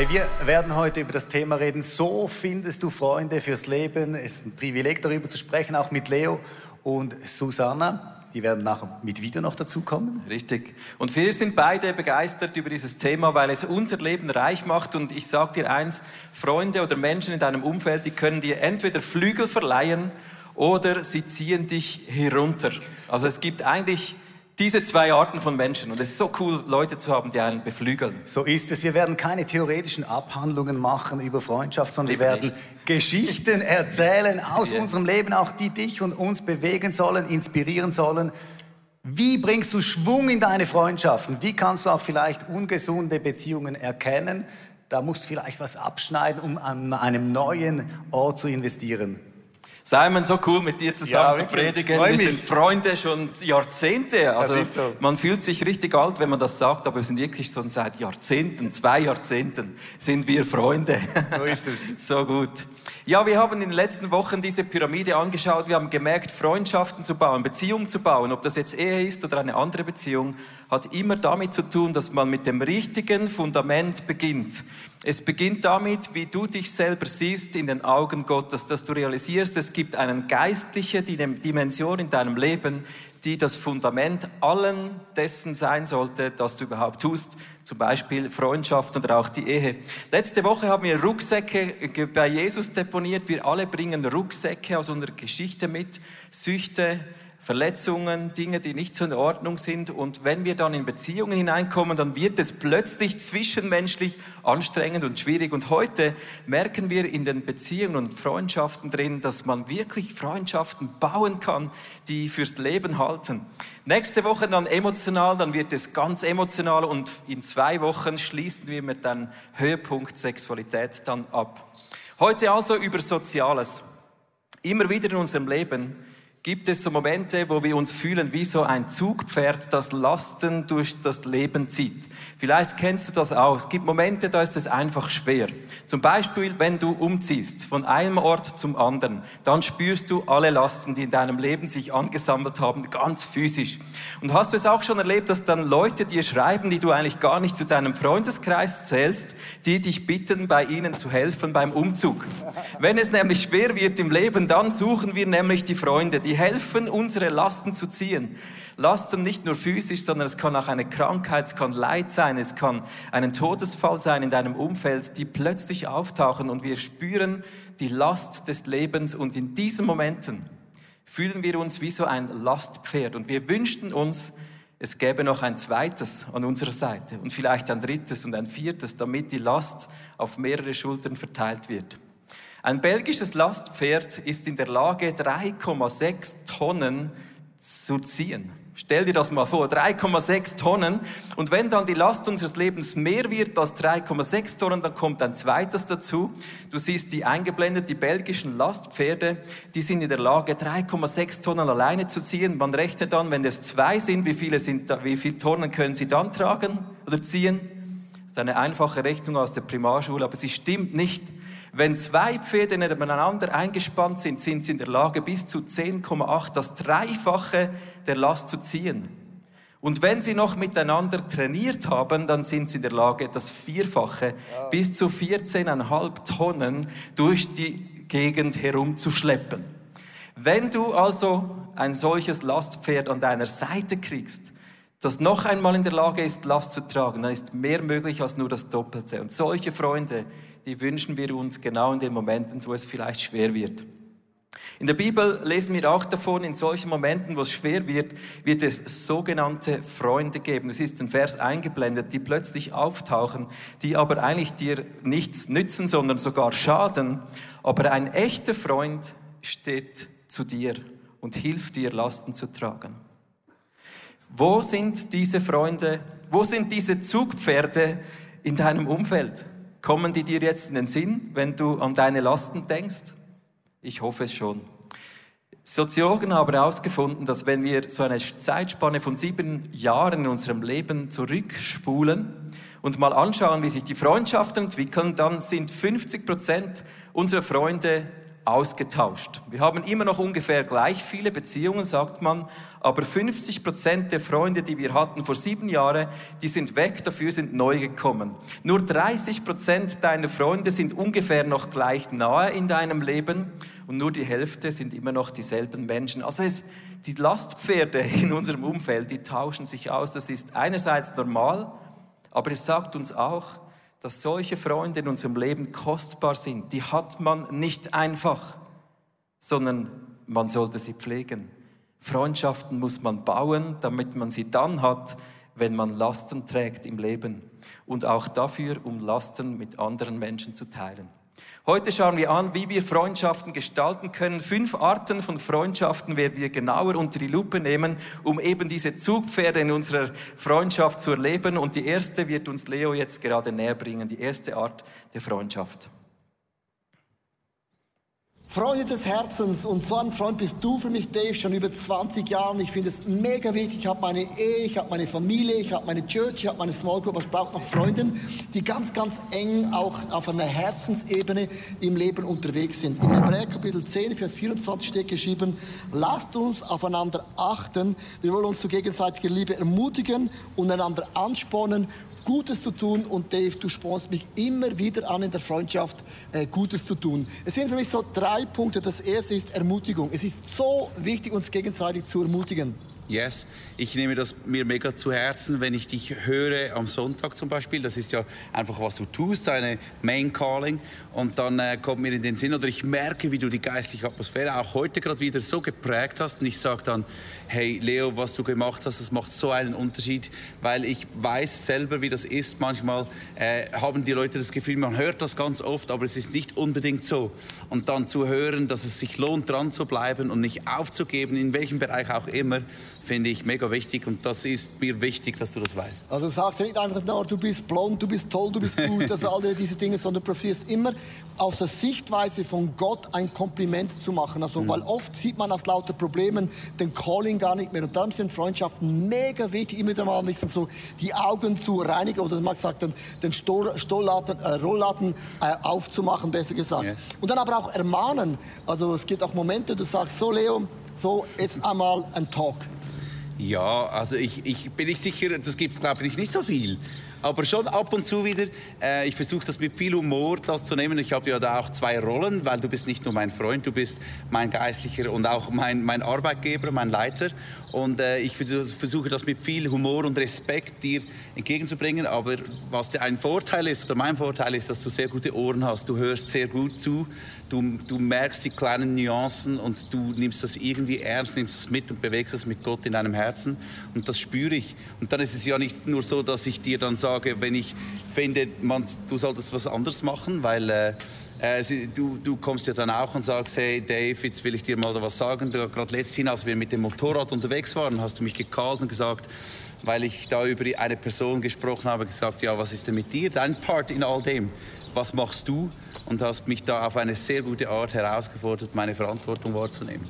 Hey, wir werden heute über das Thema reden. So findest du Freunde fürs Leben. Es ist ein Privileg, darüber zu sprechen, auch mit Leo und Susanna. Die werden nachher mit Video noch dazukommen. Richtig. Und wir sind beide begeistert über dieses Thema, weil es unser Leben reich macht. Und ich sage dir eins, Freunde oder Menschen in deinem Umfeld, die können dir entweder Flügel verleihen oder sie ziehen dich herunter. Also es gibt eigentlich diese zwei Arten von Menschen. Und es ist so cool, Leute zu haben, die einen beflügeln. So ist es. Wir werden keine theoretischen Abhandlungen machen über Freundschaft, sondern Lieber wir werden nicht. Geschichten erzählen aus Ja. unserem Leben, auch die dich und uns bewegen sollen, inspirieren sollen. Wie bringst du Schwung in deine Freundschaften? Wie kannst du auch vielleicht ungesunde Beziehungen erkennen? Da musst du vielleicht was abschneiden, um an einem neuen Ort zu investieren. Simon, so cool mit dir zusammen Ja, zu predigen. Wir sind Freunde schon Jahrzehnte. Also so. man fühlt sich richtig alt, wenn man das sagt, aber wir sind wirklich schon seit Jahrzehnten, zwei Jahrzehnten sind wir Freunde. So ist es. So gut. Ja, wir haben in den letzten Wochen diese Pyramide angeschaut. Wir haben gemerkt, Freundschaften zu bauen, Beziehungen zu bauen, ob das jetzt Ehe ist oder eine andere Beziehung, hat immer damit zu tun, dass man mit dem richtigen Fundament beginnt. Es beginnt damit, wie du dich selber siehst in den Augen Gottes, dass du realisierst, es gibt eine geistliche Dimension in deinem Leben, die das Fundament allen dessen sein sollte, das du überhaupt tust, zum Beispiel Freundschaft oder auch die Ehe. Letzte Woche haben wir Rucksäcke bei Jesus deponiert. Wir alle bringen Rucksäcke aus unserer Geschichte mit, Süchte, Verletzungen, Dinge, die nicht so in Ordnung sind. Und wenn wir dann in Beziehungen hineinkommen, dann wird es plötzlich zwischenmenschlich anstrengend und schwierig. Und heute merken wir in den Beziehungen und Freundschaften drin, dass man wirklich Freundschaften bauen kann, die fürs Leben halten. Nächste Woche dann emotional, dann wird es ganz emotional und in zwei Wochen schließen wir mit dem Höhepunkt Sexualität dann ab. Heute also über Soziales. Immer wieder in unserem Leben gibt es so Momente, wo wir uns fühlen wie so ein Zugpferd, das Lasten durch das Leben zieht. Vielleicht kennst du das auch. Es gibt Momente, da ist es einfach schwer. Zum Beispiel, wenn du umziehst von einem Ort zum anderen, dann spürst du alle Lasten, die in deinem Leben sich angesammelt haben, ganz physisch. Und hast du es auch schon erlebt, dass dann Leute dir schreiben, die du eigentlich gar nicht zu deinem Freundeskreis zählst, die dich bitten, bei ihnen zu helfen beim Umzug? Wenn es nämlich schwer wird im Leben, dann suchen wir nämlich die Freunde, die helfen, unsere Lasten zu ziehen. Lasten nicht nur physisch, sondern es kann auch eine Krankheit, es kann Leid sein, es kann ein Todesfall sein in deinem Umfeld, die plötzlich auftauchen und wir spüren die Last des Lebens und in diesen Momenten fühlen wir uns wie so ein Lastpferd und wir wünschten uns, es gäbe noch ein zweites an unserer Seite und vielleicht ein drittes und ein viertes, damit die Last auf mehrere Schultern verteilt wird. Ein belgisches Lastpferd ist in der Lage, 3,6 Tonnen zu ziehen. Stell dir das mal vor, 3,6 Tonnen. Und wenn dann die Last unseres Lebens mehr wird als 3,6 Tonnen, dann kommt ein zweites dazu. Du siehst die eingeblendet, die belgischen Lastpferde, die sind in der Lage, 3,6 Tonnen alleine zu ziehen. Man rechnet dann, wenn es zwei sind, wie viele, sind da, wie viele Tonnen können sie dann tragen oder ziehen? Das ist eine einfache Rechnung aus der Primarschule, aber sie stimmt nicht. Wenn zwei Pferde nebeneinander eingespannt sind, sind sie in der Lage, bis zu 10,8 das Dreifache der Last zu ziehen. Und wenn sie noch miteinander trainiert haben, dann sind sie in der Lage, das Vierfache bis zu 14,5 Tonnen durch die Gegend herumzuschleppen. Wenn du also ein solches Lastpferd an deiner Seite kriegst, das noch einmal in der Lage ist, Last zu tragen, dann ist mehr möglich als nur das Doppelte. Und solche Freunde, die wünschen wir uns genau in den Momenten, wo es vielleicht schwer wird. In der Bibel lesen wir auch davon, in solchen Momenten, wo es schwer wird, wird es sogenannte Freunde geben. Es ist ein Vers eingeblendet, die plötzlich auftauchen, die aber eigentlich dir nichts nützen, sondern sogar schaden. Aber ein echter Freund steht zu dir und hilft dir, Lasten zu tragen. Wo sind diese Freunde? Wo sind diese Zugpferde in deinem Umfeld? Kommen die dir jetzt in den Sinn, wenn du an deine Lasten denkst? Ich hoffe es schon. Soziologen haben herausgefunden, dass wenn wir so eine Zeitspanne von sieben Jahren in unserem Leben zurückspulen und mal anschauen, wie sich die Freundschaften entwickeln, dann sind 50 Prozent unserer Freunde ausgetauscht. Wir haben immer noch ungefähr gleich viele Beziehungen, sagt man, aber 50 Prozent der Freunde, die wir hatten vor sieben Jahren, die sind weg, dafür sind neu gekommen. Nur 30 Prozent deiner Freunde sind ungefähr noch gleich nahe in deinem Leben und nur die Hälfte sind immer noch dieselben Menschen. Also es, die Lastpferde in unserem Umfeld, die tauschen sich aus. Das ist einerseits normal, aber es sagt uns auch, dass solche Freunde in unserem Leben kostbar sind. Die hat man nicht einfach, sondern man sollte sie pflegen. Freundschaften muss man bauen, damit man sie dann hat, wenn man Lasten trägt im Leben. Und auch dafür, um Lasten mit anderen Menschen zu teilen. Heute schauen wir an, wie wir Freundschaften gestalten können. Fünf Arten von Freundschaften werden wir genauer unter die Lupe nehmen, um eben diese Zugpferde in unserer Freundschaft zu erleben. Und die erste wird uns Leo jetzt gerade näher bringen, die erste Art der Freundschaft. Freunde des Herzens und so ein Freund bist du für mich, Dave, schon über 20 Jahre. Ich finde es mega wichtig. Ich habe meine Ehe, ich habe meine Familie, ich habe meine Church, ich habe meine Small Group, aber ich brauche noch Freunde, die ganz, ganz eng auch auf einer Herzensebene im Leben unterwegs sind. In Hebräer Kapitel 10, Vers 24 steht geschrieben, lasst uns aufeinander achten. Wir wollen uns zu gegenseitiger Liebe ermutigen und einander anspornen, Gutes zu tun. Und Dave, du spornst mich immer wieder an, in der Freundschaft äh, Gutes zu tun. Es sind für mich so drei drei Punkte. Das erste ist Ermutigung. Es ist so wichtig, uns gegenseitig zu ermutigen. Yes, ich nehme das mir mega zu Herzen, wenn ich dich höre am Sonntag zum Beispiel. Das ist ja einfach, was du tust, deine Main Calling. Und dann äh, kommt mir in den Sinn, oder ich merke, wie du die geistliche Atmosphäre auch heute gerade wieder so geprägt hast. Und ich sage dann, hey Leo, was du gemacht hast, das macht so einen Unterschied, weil ich weiß selber, wie das ist. Manchmal äh, haben die Leute das Gefühl, man hört das ganz oft, aber es ist nicht unbedingt so. Und dann zu hören, dass es sich lohnt, dran zu bleiben und nicht aufzugeben, in welchem Bereich auch immer, finde ich mega wichtig und das ist mir wichtig, dass du das weißt. Also sagst du nicht einfach nur, du bist blond, du bist toll, du bist gut, also all diese Dinge, sondern du profitierst immer aus der Sichtweise von Gott ein Kompliment zu machen. Also, mhm. weil oft sieht man aus lauter Problemen den Calling gar nicht mehr und darum sind Freundschaften mega wichtig, immer wieder mal ein bisschen so die Augen zu reinigen oder man sagt dann den Stollladen, äh, Rollladen äh, aufzumachen, besser gesagt. Yes. Und dann aber auch ermahnen. Also es gibt auch Momente, du sagst so Leo, so jetzt einmal ein Talk. Ja, also ich, ich bin nicht sicher, das gibt es glaube ich nicht so viel. Aber schon ab und zu wieder. Äh, ich versuche das mit viel Humor das zu nehmen. Ich habe ja da auch zwei Rollen, weil du bist nicht nur mein Freund, du bist mein Geistlicher und auch mein, mein Arbeitgeber, mein Leiter. Und äh, ich versuche das mit viel Humor und Respekt dir entgegenzubringen. Aber was ein Vorteil ist, oder mein Vorteil ist, dass du sehr gute Ohren hast. Du hörst sehr gut zu, du, du merkst die kleinen Nuancen und du nimmst das irgendwie ernst, nimmst das mit und bewegst das mit Gott in deinem Herzen. Und das spüre ich. Und dann ist es ja nicht nur so, dass ich dir dann sage, wenn ich finde, man, du solltest was anderes machen, weil... Äh, äh, du, du, kommst ja dann auch und sagst, hey Dave, jetzt will ich dir mal was sagen. Gerade letztens, als wir mit dem Motorrad unterwegs waren, hast du mich gekallt und gesagt, weil ich da über eine Person gesprochen habe, gesagt, ja, was ist denn mit dir, dein Part in all dem? Was machst du? Und hast mich da auf eine sehr gute Art herausgefordert, meine Verantwortung wahrzunehmen.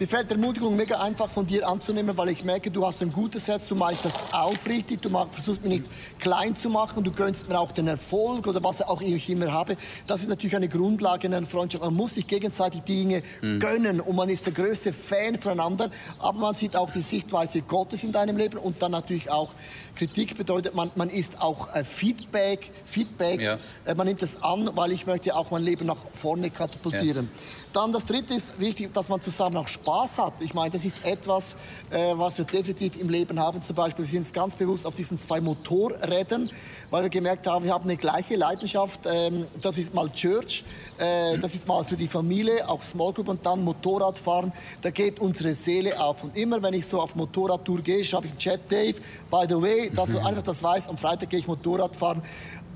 Mir fällt Ermutigung mega einfach von dir anzunehmen, weil ich merke, du hast ein gutes Herz, du meinst das aufrichtig, du versuchst mich nicht klein zu machen, du gönnst mir auch den Erfolg oder was auch ich immer habe. Das ist natürlich eine Grundlage in einer Freundschaft. Man muss sich gegenseitig Dinge mhm. gönnen und man ist der größte Fan voneinander, aber man sieht auch die Sichtweise Gottes in deinem Leben und dann natürlich auch Kritik bedeutet, man, man ist auch äh, Feedback, Feedback, ja. äh, man nimmt es an, weil ich möchte auch mein Leben nach vorne katapultieren. Yes. Dann das dritte ist wichtig, dass man zusammen auch Spaß hat. Ich meine, das ist etwas, äh, was wir definitiv im Leben haben. Zum Beispiel, wir sind ganz bewusst auf diesen zwei Motorrädern, weil wir gemerkt haben, wir haben eine gleiche Leidenschaft. Ähm, das ist mal Church, äh, das ist mal für die Familie, auch Small Group und dann Motorradfahren. Da geht unsere Seele auf. Und immer, wenn ich so auf Motorradtour gehe, habe ich einen Chat, Dave, by the way, dass du einfach das weißt, am Freitag gehe ich Motorrad fahren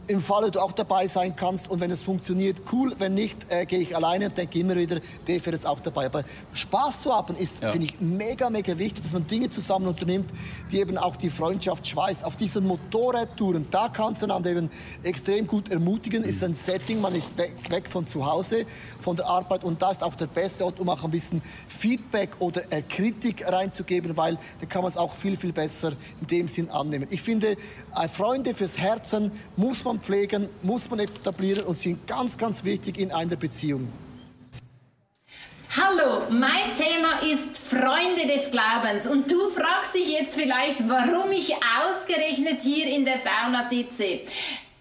im Falle du auch dabei sein kannst und wenn es funktioniert, cool. Wenn nicht, äh, gehe ich alleine und denke immer wieder, Dave wäre jetzt auch dabei. Aber Spaß zu haben ist, ja. finde ich, mega, mega wichtig, dass man Dinge zusammen unternimmt, die eben auch die Freundschaft schweißt. Auf diesen Motorradtouren, da kannst du einander eben extrem gut ermutigen. Ist ein Setting, man ist weg, weg von zu Hause, von der Arbeit und da ist auch der beste Ort, um auch ein bisschen Feedback oder äh, Kritik reinzugeben, weil da kann man es auch viel, viel besser in dem Sinn annehmen. Ich finde, äh, Freunde fürs Herzen muss man pflegen, muss man etablieren und sind ganz, ganz wichtig in einer Beziehung. Hallo, mein Thema ist Freunde des Glaubens und du fragst dich jetzt vielleicht, warum ich ausgerechnet hier in der Sauna sitze.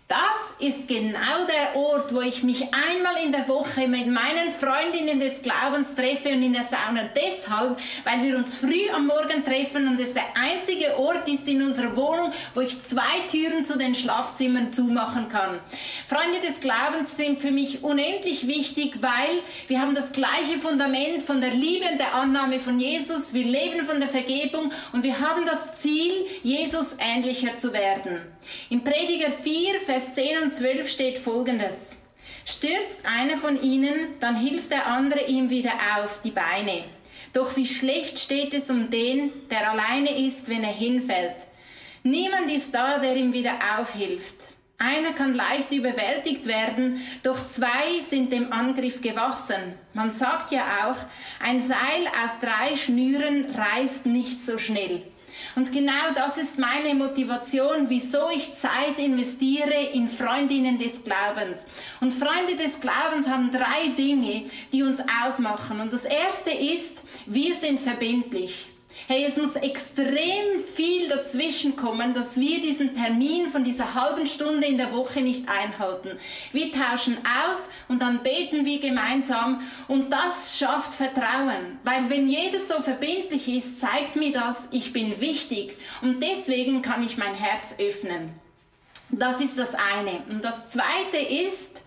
Das ist genau der Ort, wo ich mich einmal in der Woche mit meinen Freundinnen des Glaubens treffe und in der Sauna. Deshalb, weil wir uns früh am Morgen treffen und es der einzige Ort ist in unserer Wohnung, wo ich zwei Türen zu den Schlafzimmern zumachen kann. Freunde des Glaubens sind für mich unendlich wichtig, weil wir haben das gleiche Fundament von der Liebe und der Annahme von Jesus. Wir leben von der Vergebung und wir haben das Ziel, Jesus ähnlicher zu werden. Im Prediger 4, Vers Vers 10 und 12 steht folgendes. Stürzt einer von ihnen, dann hilft der andere ihm wieder auf die Beine. Doch wie schlecht steht es um den, der alleine ist, wenn er hinfällt. Niemand ist da, der ihm wieder aufhilft. Einer kann leicht überwältigt werden, doch zwei sind dem Angriff gewachsen. Man sagt ja auch, ein Seil aus drei Schnüren reißt nicht so schnell. Und genau das ist meine Motivation, wieso ich Zeit investiere in Freundinnen des Glaubens. Und Freunde des Glaubens haben drei Dinge, die uns ausmachen. Und das erste ist, wir sind verbindlich. Hey, es muss extrem viel dazwischen kommen, dass wir diesen Termin von dieser halben Stunde in der Woche nicht einhalten. Wir tauschen aus und dann beten wir gemeinsam und das schafft Vertrauen. Weil wenn jedes so verbindlich ist, zeigt mir das, ich bin wichtig und deswegen kann ich mein Herz öffnen. Das ist das eine. Und das zweite ist,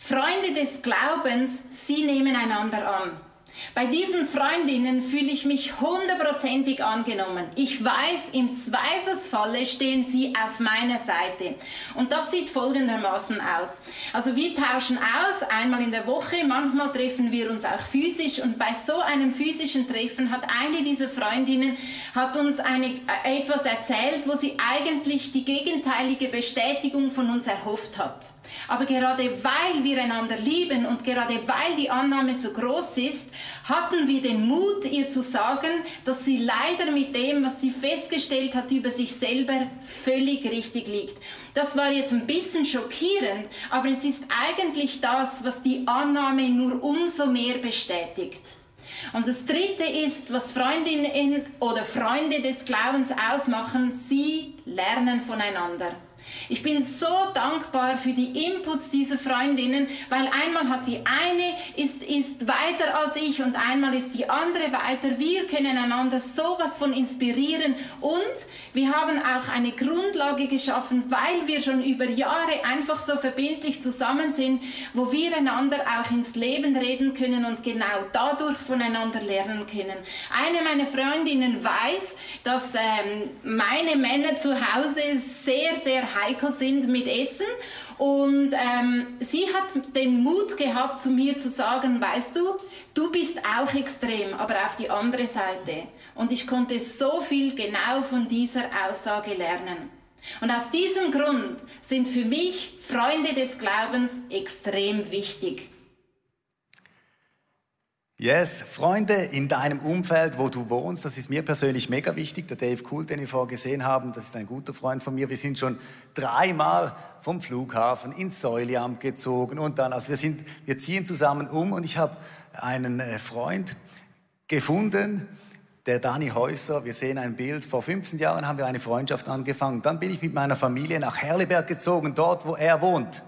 Freunde des Glaubens, sie nehmen einander an. Bei diesen Freundinnen fühle ich mich hundertprozentig angenommen. Ich weiß, im Zweifelsfalle stehen sie auf meiner Seite. Und das sieht folgendermaßen aus. Also wir tauschen aus, einmal in der Woche, manchmal treffen wir uns auch physisch und bei so einem physischen Treffen hat eine dieser Freundinnen hat uns eine, äh, etwas erzählt, wo sie eigentlich die gegenteilige Bestätigung von uns erhofft hat. Aber gerade weil wir einander lieben und gerade weil die Annahme so groß ist, hatten wir den Mut, ihr zu sagen, dass sie leider mit dem, was sie festgestellt hat über sich selber, völlig richtig liegt. Das war jetzt ein bisschen schockierend, aber es ist eigentlich das, was die Annahme nur umso mehr bestätigt. Und das Dritte ist, was Freundinnen oder Freunde des Glaubens ausmachen, sie lernen voneinander. Ich bin so dankbar für die Inputs dieser Freundinnen, weil einmal hat die eine ist, ist weiter als ich und einmal ist die andere weiter. Wir können einander sowas von inspirieren und wir haben auch eine Grundlage geschaffen, weil wir schon über Jahre einfach so verbindlich zusammen sind, wo wir einander auch ins Leben reden können und genau dadurch voneinander lernen können. Eine meiner Freundinnen weiß, dass ähm, meine Männer zu Hause sehr, sehr heikel sind mit Essen. Und ähm, sie hat den Mut gehabt, zu mir zu sagen, weißt du, du bist auch extrem, aber auf die andere Seite. Und ich konnte so viel genau von dieser Aussage lernen. Und aus diesem Grund sind für mich Freunde des Glaubens extrem wichtig. Yes, Freunde in deinem Umfeld, wo du wohnst, das ist mir persönlich mega wichtig. Der Dave Cool, den wir vorher gesehen haben, das ist ein guter Freund von mir. Wir sind schon dreimal vom Flughafen ins Säuliamt gezogen und dann, also wir sind, wir ziehen zusammen um und ich habe einen äh, Freund gefunden, der Dani Häuser. Wir sehen ein Bild. Vor 15 Jahren haben wir eine Freundschaft angefangen. Dann bin ich mit meiner Familie nach Herleberg gezogen, dort, wo er wohnt.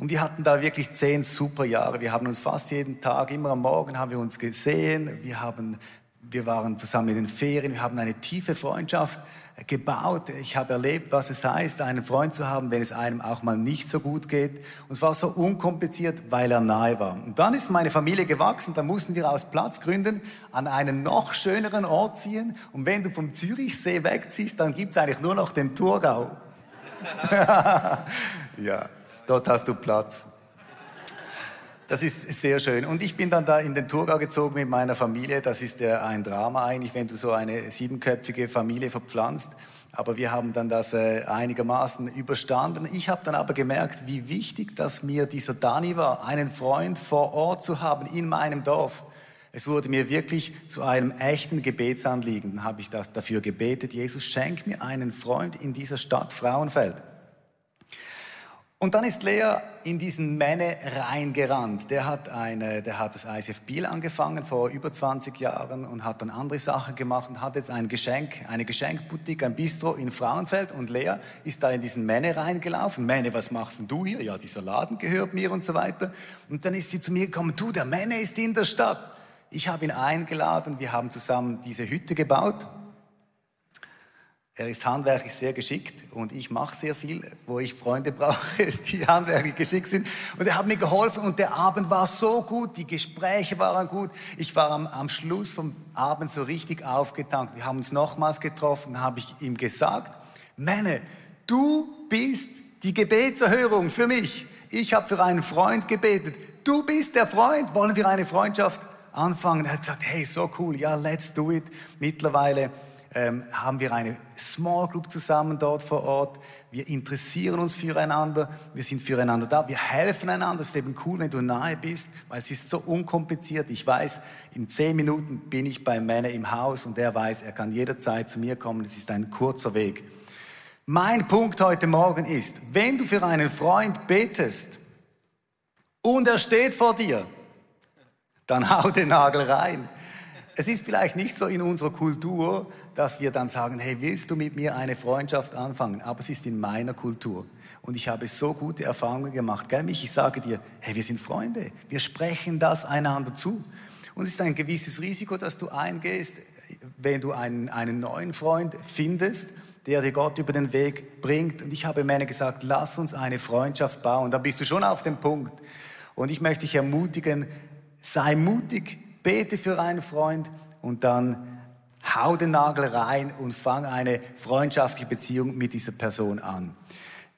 Und wir hatten da wirklich zehn super Jahre. Wir haben uns fast jeden Tag, immer am Morgen haben wir uns gesehen. Wir, haben, wir waren zusammen in den Ferien. Wir haben eine tiefe Freundschaft gebaut. Ich habe erlebt, was es heißt, einen Freund zu haben, wenn es einem auch mal nicht so gut geht. Und es war so unkompliziert, weil er nahe war. Und dann ist meine Familie gewachsen. Da mussten wir aus Platzgründen an einen noch schöneren Ort ziehen. Und wenn du vom Zürichsee wegziehst, dann gibt es eigentlich nur noch den Thurgau. ja. Dort hast du Platz. Das ist sehr schön. Und ich bin dann da in den Thurgau gezogen mit meiner Familie. Das ist ja ein Drama eigentlich, wenn du so eine siebenköpfige Familie verpflanzt. Aber wir haben dann das äh, einigermaßen überstanden. Ich habe dann aber gemerkt, wie wichtig das mir dieser Dani war, einen Freund vor Ort zu haben in meinem Dorf. Es wurde mir wirklich zu einem echten Gebetsanliegen. Dann habe ich dafür gebetet, Jesus, schenk mir einen Freund in dieser Stadt Frauenfeld. Und dann ist Lea in diesen Männer reingerannt. Der hat, eine, der hat das ICF Biel angefangen vor über 20 Jahren und hat dann andere Sachen gemacht und hat jetzt ein Geschenk, eine Geschenkboutique, ein Bistro in Frauenfeld. Und Lea ist da in diesen Männer reingelaufen. Männer, was machst denn du hier? Ja, dieser Laden gehört mir und so weiter. Und dann ist sie zu mir gekommen, du, der Männer ist in der Stadt. Ich habe ihn eingeladen, wir haben zusammen diese Hütte gebaut er ist handwerklich sehr geschickt und ich mache sehr viel, wo ich Freunde brauche, die handwerklich geschickt sind. Und er hat mir geholfen und der Abend war so gut, die Gespräche waren gut. Ich war am, am Schluss vom Abend so richtig aufgetankt. Wir haben uns nochmals getroffen, habe ich ihm gesagt, Männer, du bist die Gebetserhörung für mich. Ich habe für einen Freund gebetet. Du bist der Freund. Wollen wir eine Freundschaft anfangen? Er hat gesagt, hey, so cool, ja, let's do it. Mittlerweile ähm, haben wir eine Small Group zusammen dort vor Ort. Wir interessieren uns füreinander, wir sind füreinander da, wir helfen einander. Es ist eben cool, wenn du nahe bist, weil es ist so unkompliziert. Ich weiß, in zehn Minuten bin ich bei Männer im Haus und er weiß, er kann jederzeit zu mir kommen. Es ist ein kurzer Weg. Mein Punkt heute Morgen ist, wenn du für einen Freund betest und er steht vor dir, dann hau den Nagel rein. Es ist vielleicht nicht so in unserer Kultur, dass wir dann sagen, hey, willst du mit mir eine Freundschaft anfangen? Aber es ist in meiner Kultur. Und ich habe so gute Erfahrungen gemacht. Gell, mich, ich sage dir, hey, wir sind Freunde. Wir sprechen das einander zu. Und es ist ein gewisses Risiko, dass du eingehst, wenn du einen, einen neuen Freund findest, der dir Gott über den Weg bringt. Und ich habe Männer gesagt, lass uns eine Freundschaft bauen. Da bist du schon auf dem Punkt. Und ich möchte dich ermutigen, sei mutig, bete für einen Freund und dann hau den Nagel rein und fang eine freundschaftliche Beziehung mit dieser Person an.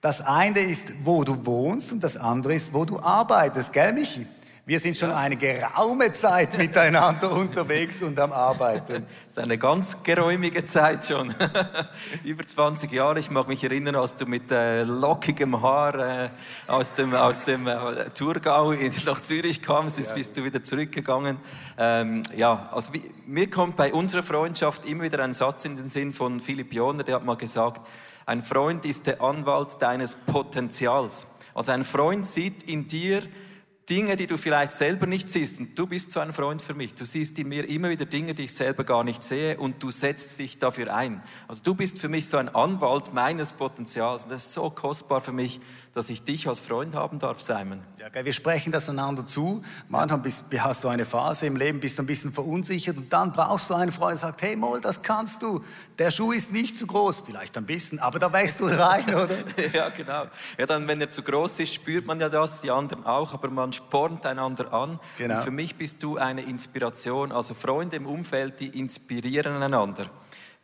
Das eine ist, wo du wohnst und das andere ist, wo du arbeitest, gell, Michi? Wir sind schon eine geraume Zeit miteinander unterwegs und am Arbeiten. Das ist eine ganz geräumige Zeit schon. Über 20 Jahre. Ich mag mich erinnern, als du mit äh, lockigem Haar äh, aus dem, aus dem äh, Thurgau nach Zürich kamst, ja. bist du wieder zurückgegangen. Ähm, ja, also wie, mir kommt bei unserer Freundschaft immer wieder ein Satz in den Sinn von Philipp Joner, der hat mal gesagt, ein Freund ist der Anwalt deines Potenzials. Also ein Freund sieht in dir Dinge, die du vielleicht selber nicht siehst. Und du bist so ein Freund für mich. Du siehst in mir immer wieder Dinge, die ich selber gar nicht sehe und du setzt dich dafür ein. Also du bist für mich so ein Anwalt meines Potenzials. Und das ist so kostbar für mich, dass ich dich als Freund haben darf, Simon. Ja, okay, wir sprechen das einander zu. Manchmal bist, hast du eine Phase im Leben, bist du ein bisschen verunsichert und dann brauchst du einen Freund, der sagt, hey Moll, das kannst du. Der Schuh ist nicht zu groß, vielleicht ein bisschen, aber da wächst du rein, oder? ja, genau. Ja, dann, wenn er zu groß ist, spürt man ja das, die anderen auch, aber man spornt einander an. Genau. Und für mich bist du eine Inspiration, also Freunde im Umfeld, die inspirieren einander.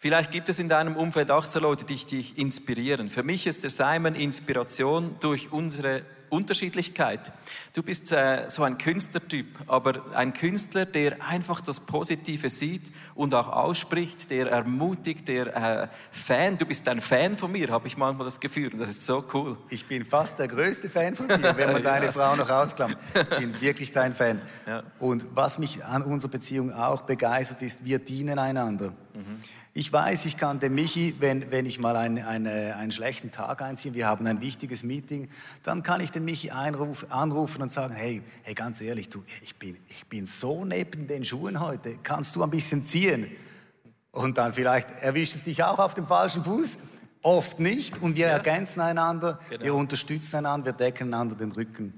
Vielleicht gibt es in deinem Umfeld auch so Leute, die dich inspirieren. Für mich ist der Simon Inspiration durch unsere Unterschiedlichkeit. Du bist äh, so ein Künstlertyp, aber ein Künstler, der einfach das Positive sieht und auch ausspricht, der ermutigt, der äh, Fan. Du bist ein Fan von mir, habe ich manchmal das Gefühl. Und das ist so cool. Ich bin fast der größte Fan von dir, wenn man deine Frau noch ausklammert. Ich bin wirklich dein Fan. Ja. Und was mich an unserer Beziehung auch begeistert, ist, wir dienen einander. Mhm. Ich weiß, ich kann dem Michi, wenn, wenn ich mal einen, eine, einen schlechten Tag einziehe, wir haben ein wichtiges Meeting, dann kann ich den Michi einruf, anrufen und sagen, hey, hey, ganz ehrlich, du, ich bin, ich bin so neben den Schuhen heute, kannst du ein bisschen ziehen? Und dann vielleicht erwischt es dich auch auf dem falschen Fuß. Oft nicht und wir ja. ergänzen einander, genau. wir unterstützen einander, wir decken einander den Rücken.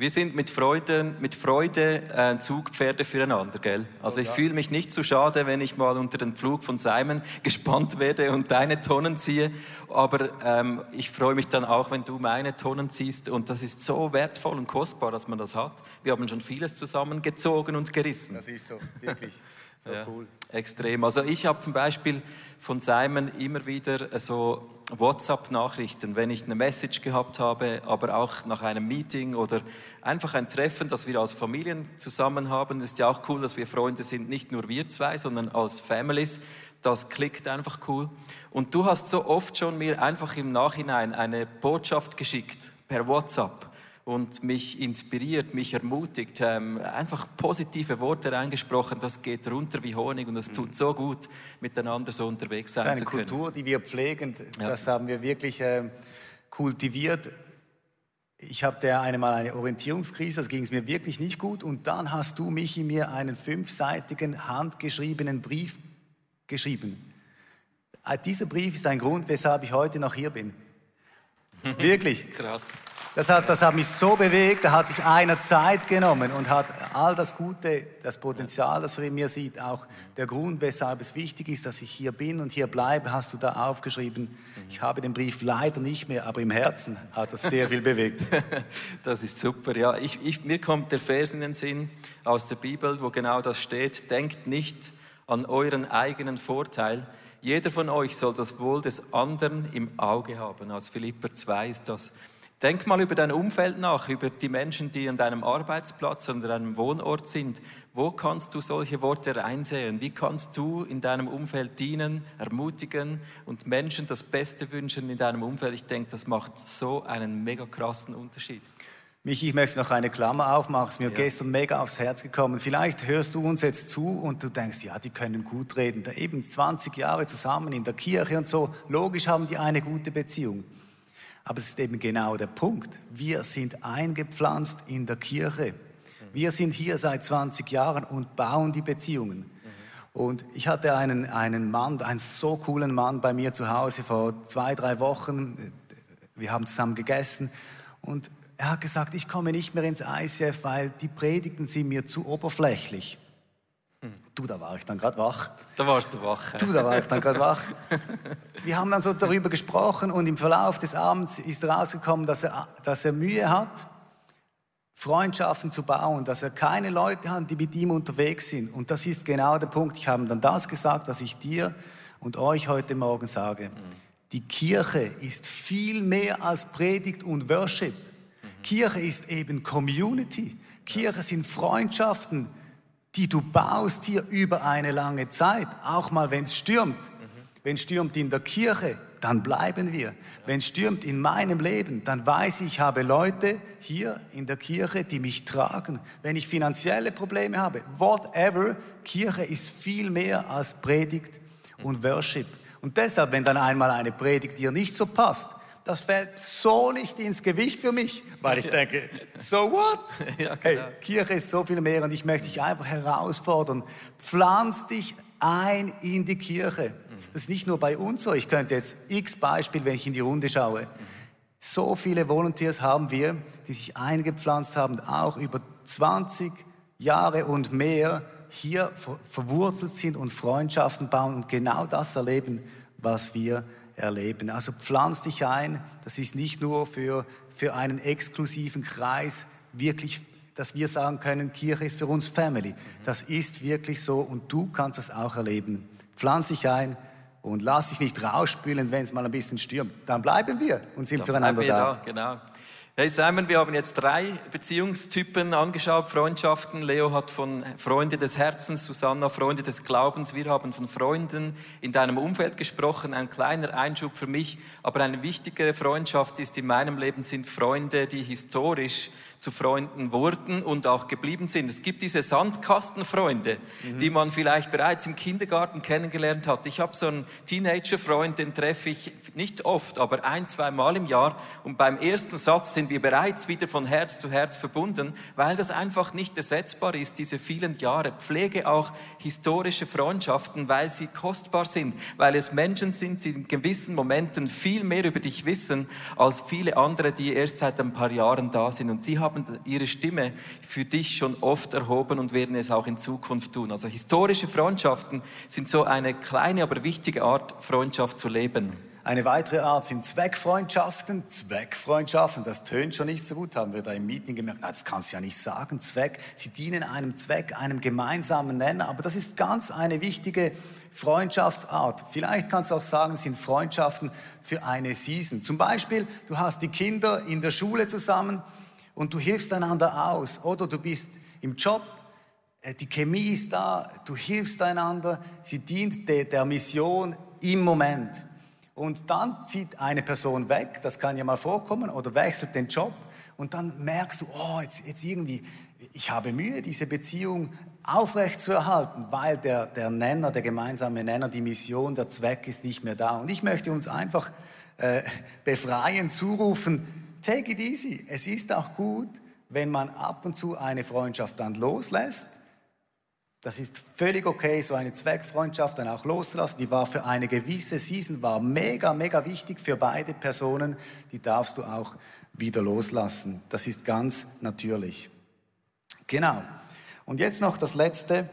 Wir sind mit Freude, mit Freude äh, Zugpferde füreinander, gell? Also ich fühle mich nicht zu so schade, wenn ich mal unter den Flug von Simon gespannt werde und deine Tonnen ziehe. Aber ähm, ich freue mich dann auch, wenn du meine Tonnen ziehst. Und das ist so wertvoll und kostbar, dass man das hat. Wir haben schon vieles zusammengezogen und gerissen. Das ist so, wirklich. So ja, cool. Extrem. Also ich habe zum Beispiel von Simon immer wieder so WhatsApp-Nachrichten, wenn ich eine Message gehabt habe, aber auch nach einem Meeting oder einfach ein Treffen, das wir als Familien zusammen haben. Ist ja auch cool, dass wir Freunde sind, nicht nur wir zwei, sondern als Families. Das klickt einfach cool. Und du hast so oft schon mir einfach im Nachhinein eine Botschaft geschickt per WhatsApp und mich inspiriert, mich ermutigt, ähm, einfach positive Worte reingesprochen, das geht runter wie Honig und das tut so gut, miteinander so unterwegs sein zu können. Eine Kultur, die wir pflegen, das haben wir wirklich äh, kultiviert. Ich hatte einmal eine Orientierungskrise, das ging es mir wirklich nicht gut. Und dann hast du, Michi, mir einen fünfseitigen, handgeschriebenen Brief geschrieben. Äh, dieser Brief ist ein Grund, weshalb ich heute noch hier bin. Wirklich. Krass. Das hat, das hat mich so bewegt, da hat sich einer Zeit genommen und hat all das Gute, das Potenzial, das er in mir sieht, auch der Grund, weshalb es wichtig ist, dass ich hier bin und hier bleibe, hast du da aufgeschrieben. Ich habe den Brief leider nicht mehr, aber im Herzen hat das sehr viel bewegt. Das ist super, ja. Ich, ich, mir kommt der Vers in den Sinn aus der Bibel, wo genau das steht. Denkt nicht an euren eigenen Vorteil. Jeder von euch soll das Wohl des anderen im Auge haben. Aus Philipper 2 ist das. Denk mal über dein Umfeld nach, über die Menschen, die an deinem Arbeitsplatz, an deinem Wohnort sind. Wo kannst du solche Worte reinsehen? Wie kannst du in deinem Umfeld dienen, ermutigen und Menschen das Beste wünschen in deinem Umfeld? Ich denke, das macht so einen mega krassen Unterschied. Michi, ich möchte noch eine Klammer aufmachen. Es ist mir Ja. gestern mega aufs Herz gekommen. Vielleicht hörst du uns jetzt zu und du denkst, ja, die können gut reden. Da eben 20 Jahre zusammen in der Kirche und so. Logisch haben die eine gute Beziehung. Aber es ist eben genau der Punkt. Wir sind eingepflanzt in der Kirche. Wir sind hier seit 20 Jahren und bauen die Beziehungen. Und ich hatte einen, einen Mann, einen so coolen Mann bei mir zu Hause vor zwei, drei Wochen. Wir haben zusammen gegessen und er hat gesagt, ich komme nicht mehr ins ICF, weil die Predigten sind mir zu oberflächlich. Du, da war ich dann gerade wach. Da warst du wach. Du, da war ich dann gerade wach. Wir haben dann so darüber gesprochen und im Verlauf des Abends ist rausgekommen, dass er, dass er Mühe hat, Freundschaften zu bauen, dass er keine Leute hat, die mit ihm unterwegs sind. Und das ist genau der Punkt. Ich habe dann das gesagt, was ich dir und euch heute Morgen sage. Die Kirche ist viel mehr als Predigt und Worship. Kirche ist eben Community. Kirche sind Freundschaften, die du baust hier über eine lange Zeit, auch mal wenn es stürmt. Wenn es stürmt in der Kirche, dann bleiben wir. Wenn es stürmt in meinem Leben, dann weiß ich, ich habe Leute hier in der Kirche, die mich tragen. Wenn ich finanzielle Probleme habe, whatever, Kirche ist viel mehr als Predigt und Worship. Und deshalb, wenn dann einmal eine Predigt dir nicht so passt, das fällt so nicht ins Gewicht für mich, weil ich denke, so what? Ja, hey, genau. Kirche ist so viel mehr und ich möchte dich einfach herausfordern. Pflanz dich ein in die Kirche. Das ist nicht nur bei uns so. Ich könnte jetzt x Beispiel, wenn ich in die Runde schaue. So viele Volunteers haben wir, die sich eingepflanzt haben, auch über 20 Jahre und mehr hier ver verwurzelt sind und Freundschaften bauen und genau das erleben, was wir erleben. Also pflanz dich ein. Das ist nicht nur für, für einen exklusiven Kreis wirklich, dass wir sagen können, Kirche ist für uns Family. Das ist wirklich so und du kannst es auch erleben. Pflanz dich ein und lass dich nicht rausspülen, wenn es mal ein bisschen stürmt. Dann bleiben wir und sind Dann füreinander da. da. Genau. Hey Simon, wir haben jetzt drei Beziehungstypen angeschaut, Freundschaften. Leo hat von Freunde des Herzens, Susanna Freunde des Glaubens. Wir haben von Freunden in deinem Umfeld gesprochen. Ein kleiner Einschub für mich, aber eine wichtigere Freundschaft ist in meinem Leben sind Freunde, die historisch zu Freunden wurden und auch geblieben sind. Es gibt diese Sandkastenfreunde, die man vielleicht bereits im Kindergarten kennengelernt hat. Ich habe so einen Teenagerfreund, den treffe ich nicht oft, aber ein, zwei Mal im Jahr. Und beim ersten Satz sind wir bereits wieder von Herz zu Herz verbunden, weil das einfach nicht ersetzbar ist, diese vielen Jahre. Pflege auch historische Freundschaften, weil sie kostbar sind, weil es Menschen sind, die in gewissen Momenten viel mehr über dich wissen als viele andere, die erst seit ein paar Jahren da sind. Und sie haben ihre Stimme für dich schon oft erhoben und werden es auch in Zukunft tun. Also historische Freundschaften sind so eine kleine, aber wichtige Art, Freundschaft zu leben. Eine weitere Art sind Zweckfreundschaften. Zweckfreundschaften, das tönt schon nicht so gut, haben wir da im Meeting gemerkt. Na, das kannst du ja nicht sagen, Zweck. Sie dienen einem Zweck, einem gemeinsamen Nenner. Aber das ist ganz eine wichtige Freundschaftsart. Vielleicht kannst du auch sagen, es sind Freundschaften für eine Season. Zum Beispiel, du hast die Kinder in der Schule zusammen und du hilfst einander aus. Oder du bist im Job, äh, die Chemie ist da, du hilfst einander, sie dient der, der Mission im Moment. Und dann zieht eine Person weg, das kann ja mal vorkommen, oder wechselt den Job und dann merkst du, oh, jetzt, jetzt irgendwie, ich habe Mühe, diese Beziehung aufrechtzuerhalten, weil der, der Nenner, der gemeinsame Nenner, die Mission, der Zweck ist nicht mehr da. Und ich möchte uns einfach äh, befreien, zurufen, take it easy. Es ist auch gut, wenn man ab und zu eine Freundschaft dann loslässt. Das ist völlig okay, so eine Zweckfreundschaft dann auch loszulassen. Die war für eine gewisse Season, war mega, mega wichtig für beide Personen. Die darfst du auch wieder loslassen. Das ist ganz natürlich. Genau. Und jetzt noch das Letzte,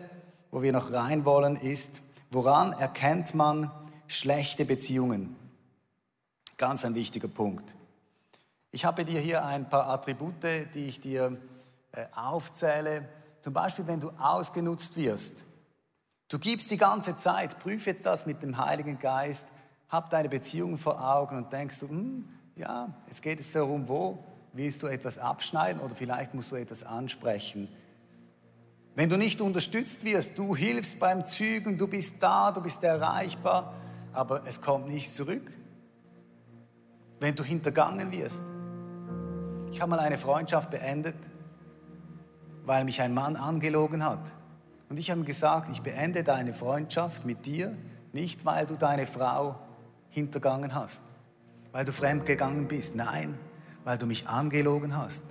wo wir noch rein wollen, ist, woran erkennt man schlechte Beziehungen? Ganz ein wichtiger Punkt. Ich habe dir hier ein paar Attribute, die ich dir äh, aufzähle. Zum Beispiel, wenn du ausgenutzt wirst. Du gibst die ganze Zeit, prüf jetzt das mit dem Heiligen Geist, hab deine Beziehungen vor Augen und denkst du, hm, ja, jetzt geht es darum, wo willst du etwas abschneiden oder vielleicht musst du etwas ansprechen. Wenn du nicht unterstützt wirst, du hilfst beim Zügeln, du bist da, du bist erreichbar, aber es kommt nichts zurück. Wenn du hintergangen wirst, ich habe mal eine Freundschaft beendet, weil mich ein Mann angelogen hat. Und ich habe ihm gesagt, ich beende deine Freundschaft mit dir, nicht weil du deine Frau hintergangen hast, weil du fremdgegangen bist. Nein, weil du mich angelogen hast.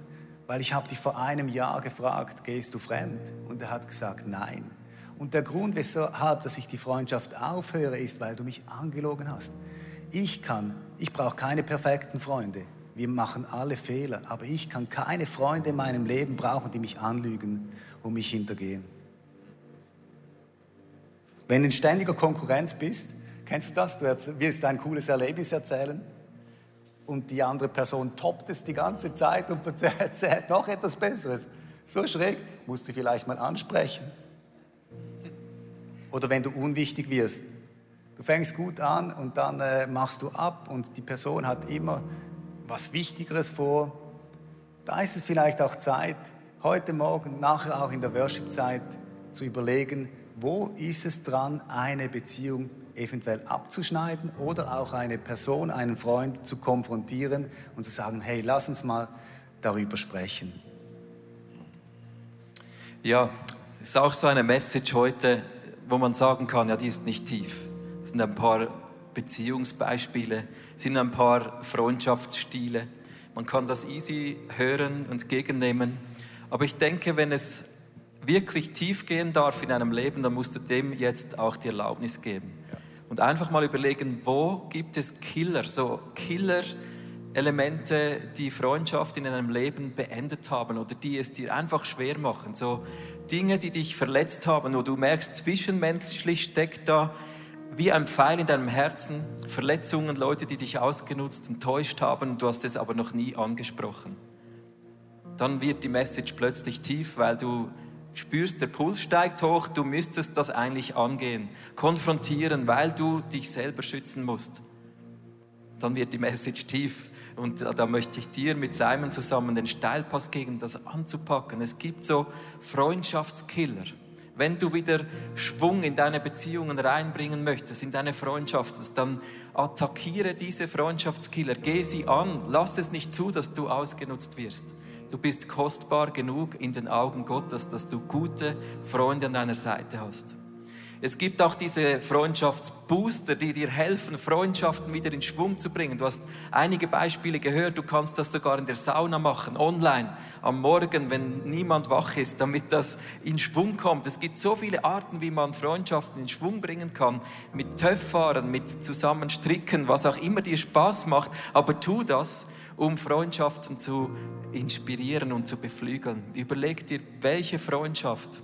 Weil ich habe dich vor einem Jahr gefragt, gehst du fremd? Und er hat gesagt, nein. Und der Grund, weshalb dass ich die Freundschaft aufhöre, ist, weil du mich angelogen hast. Ich kann, ich brauche keine perfekten Freunde. Wir machen alle Fehler, aber ich kann keine Freunde in meinem Leben brauchen, die mich anlügen und mich hintergehen. Wenn du in ständiger Konkurrenz bist, kennst du das? Du willst ein cooles Erlebnis erzählen und die andere Person toppt es die ganze Zeit und erzählt noch etwas Besseres. So schräg, musst du vielleicht mal ansprechen. Oder wenn du unwichtig wirst. Du fängst gut an und dann äh, machst du ab und die Person hat immer was Wichtigeres vor. Da ist es vielleicht auch Zeit, heute Morgen, nachher auch in der Worship-Zeit, zu überlegen, wo ist es dran, eine Beziehung eventuell abzuschneiden oder auch eine Person, einen Freund zu konfrontieren und zu sagen, hey, lass uns mal darüber sprechen. Ja, ist auch so eine Message heute, wo man sagen kann, ja, die ist nicht tief. Es sind ein paar Beziehungsbeispiele, sind ein paar Freundschaftsstile. Man kann das easy hören und gegennehmen. Aber ich denke, wenn es wirklich tief gehen darf in einem Leben, dann musst du dem jetzt auch die Erlaubnis geben. Und einfach mal überlegen, wo gibt es Killer, so Killer-Elemente, die Freundschaft in einem Leben beendet haben oder die es dir einfach schwer machen. So Dinge, die dich verletzt haben, wo du merkst, zwischenmenschlich steckt da wie ein Pfeil in deinem Herzen, Verletzungen, Leute, die dich ausgenutzt, enttäuscht haben, du hast es aber noch nie angesprochen. Dann wird die Message plötzlich tief, weil du spürst, der Puls steigt hoch, du müsstest das eigentlich angehen, konfrontieren, weil du dich selber schützen musst. Dann wird die Message tief. Und da möchte ich dir mit Simon zusammen den Steilpass geben, das anzupacken. Es gibt so Freundschaftskiller. Wenn du wieder Schwung in deine Beziehungen reinbringen möchtest, in deine Freundschaften, dann attackiere diese Freundschaftskiller, geh sie an, lass es nicht zu, dass du ausgenutzt wirst. Du bist kostbar genug in den Augen Gottes, dass du gute Freunde an deiner Seite hast. Es gibt auch diese Freundschaftsbooster, die dir helfen, Freundschaften wieder in Schwung zu bringen. Du hast einige Beispiele gehört. Du kannst das sogar in der Sauna machen, online, am Morgen, wenn niemand wach ist, damit das in Schwung kommt. Es gibt so viele Arten, wie man Freundschaften in Schwung bringen kann. Mit Töfffahren, mit Zusammenstricken, was auch immer dir Spaß macht. Aber tu das, um Freundschaften zu inspirieren und zu beflügeln. Überleg dir, welche Freundschaft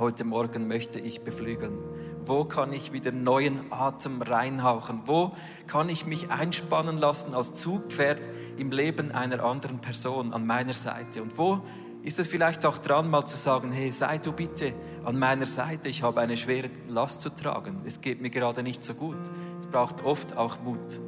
heute Morgen möchte ich beflügeln? Wo kann ich wieder neuen Atem reinhauchen? Wo kann ich mich einspannen lassen als Zugpferd im Leben einer anderen Person an meiner Seite? Und wo ist es vielleicht auch dran, mal zu sagen, hey, sei du bitte an meiner Seite, ich habe eine schwere Last zu tragen. Es geht mir gerade nicht so gut. Es braucht oft auch Mut.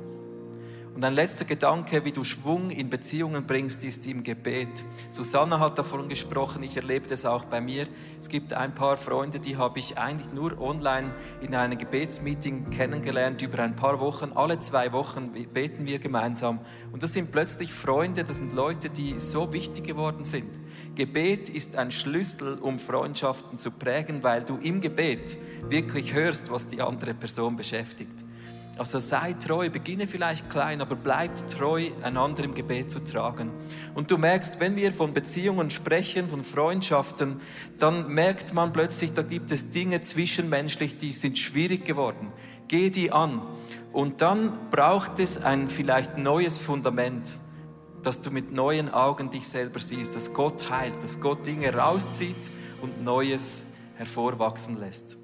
Und ein letzter Gedanke, wie du Schwung in Beziehungen bringst, ist im Gebet. Susanna hat davon gesprochen, ich erlebe das auch bei mir. Es gibt ein paar Freunde, die habe ich eigentlich nur online in einem Gebetsmeeting kennengelernt über ein paar Wochen. Alle zwei Wochen beten wir gemeinsam. Und das sind plötzlich Freunde, das sind Leute, die so wichtig geworden sind. Gebet ist ein Schlüssel, um Freundschaften zu prägen, weil du im Gebet wirklich hörst, was die andere Person beschäftigt. Also sei treu, beginne vielleicht klein, aber bleib treu, einander im Gebet zu tragen. Und du merkst, wenn wir von Beziehungen sprechen, von Freundschaften, dann merkt man plötzlich, da gibt es Dinge zwischenmenschlich, die sind schwierig geworden. Geh die an. Und dann braucht es ein vielleicht neues Fundament, dass du mit neuen Augen dich selber siehst, dass Gott heilt, dass Gott Dinge rauszieht und Neues hervorwachsen lässt.